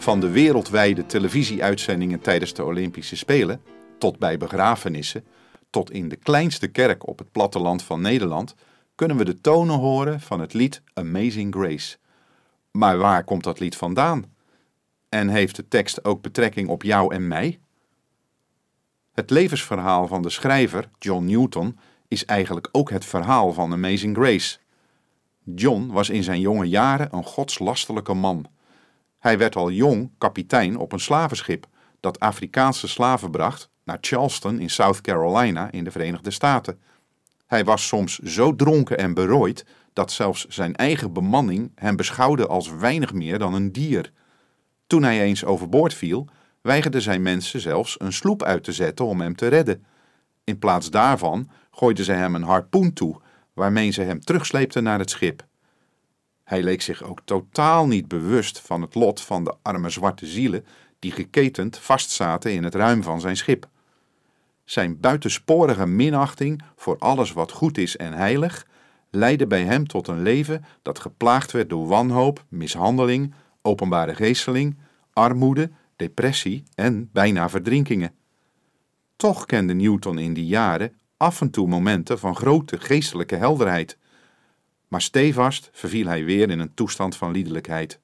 Van de wereldwijde televisieuitzendingen tijdens de Olympische Spelen, tot bij begrafenissen, tot in de kleinste kerk op het platteland van Nederland, kunnen we de tonen horen van het lied Amazing Grace. Maar waar komt dat lied vandaan? En heeft de tekst ook betrekking op jou en mij? Het levensverhaal van de schrijver, John Newton, is eigenlijk ook het verhaal van Amazing Grace. John was in zijn jonge jaren een godslastelijke man. Hij werd al jong kapitein op een slavenschip dat Afrikaanse slaven bracht naar Charleston in South Carolina in de Verenigde Staten. Hij was soms zo dronken en berooid dat zelfs zijn eigen bemanning hem beschouwde als weinig meer dan een dier. Toen hij eens overboord viel, weigerden zijn mensen zelfs een sloep uit te zetten om hem te redden. In plaats daarvan gooiden ze hem een harpoen toe, waarmee ze hem terugsleepten naar het schip. Hij leek zich ook totaal niet bewust van het lot van de arme zwarte zielen die geketend vastzaten in het ruim van zijn schip. Zijn buitensporige minachting voor alles wat goed is en heilig leidde bij hem tot een leven dat geplaagd werd door wanhoop, mishandeling, openbare geesteling, armoede, depressie en bijna verdrinkingen. Toch kende Newton in die jaren af en toe momenten van grote geestelijke helderheid. Maar stevast verviel hij weer in een toestand van liederlijkheid.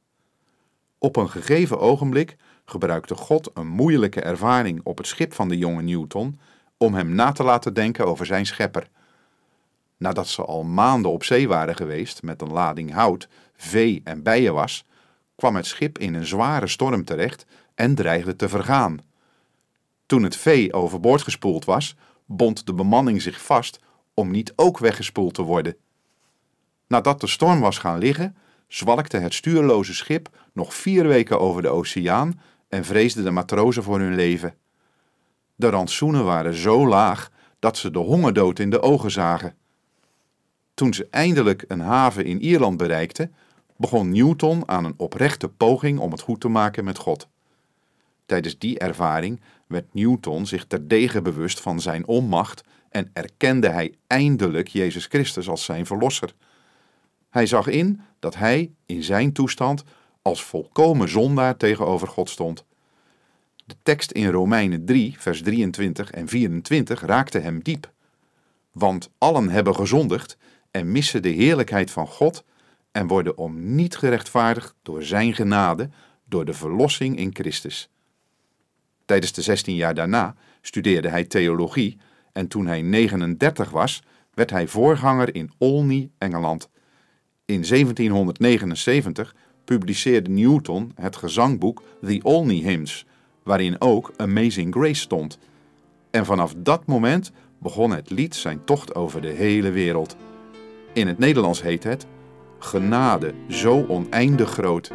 Op een gegeven ogenblik gebruikte God een moeilijke ervaring op het schip van de jonge Newton om hem na te laten denken over zijn schepper. Nadat ze al maanden op zee waren geweest met een lading hout, vee en bijenwas, kwam het schip in een zware storm terecht en dreigde te vergaan. Toen het vee overboord gespoeld was, bond de bemanning zich vast om niet ook weggespoeld te worden. Nadat de storm was gaan liggen, zwalkte het stuurloze schip nog vier weken over de oceaan en vreesden de matrozen voor hun leven. De rantsoenen waren zo laag dat ze de hongerdood in de ogen zagen. Toen ze eindelijk een haven in Ierland bereikten, begon Newton aan een oprechte poging om het goed te maken met God. Tijdens die ervaring werd Newton zich terdege bewust van zijn onmacht en erkende hij eindelijk Jezus Christus als zijn verlosser. Hij zag in dat hij in zijn toestand als volkomen zondaar tegenover God stond. De tekst in Romeinen 3, vers 23 en 24 raakte hem diep. Want allen hebben gezondigd en missen de heerlijkheid van God en worden om niet gerechtvaardigd door zijn genade, door de verlossing in Christus. Tijdens de 16 jaar daarna studeerde hij theologie en toen hij 39 was, werd hij voorganger in Olney, Engeland. In 1779 publiceerde Newton het gezangboek The Olney Hymns, waarin ook Amazing Grace stond. En vanaf dat moment begon het lied zijn tocht over de hele wereld. In het Nederlands heet het Genade zo oneindig groot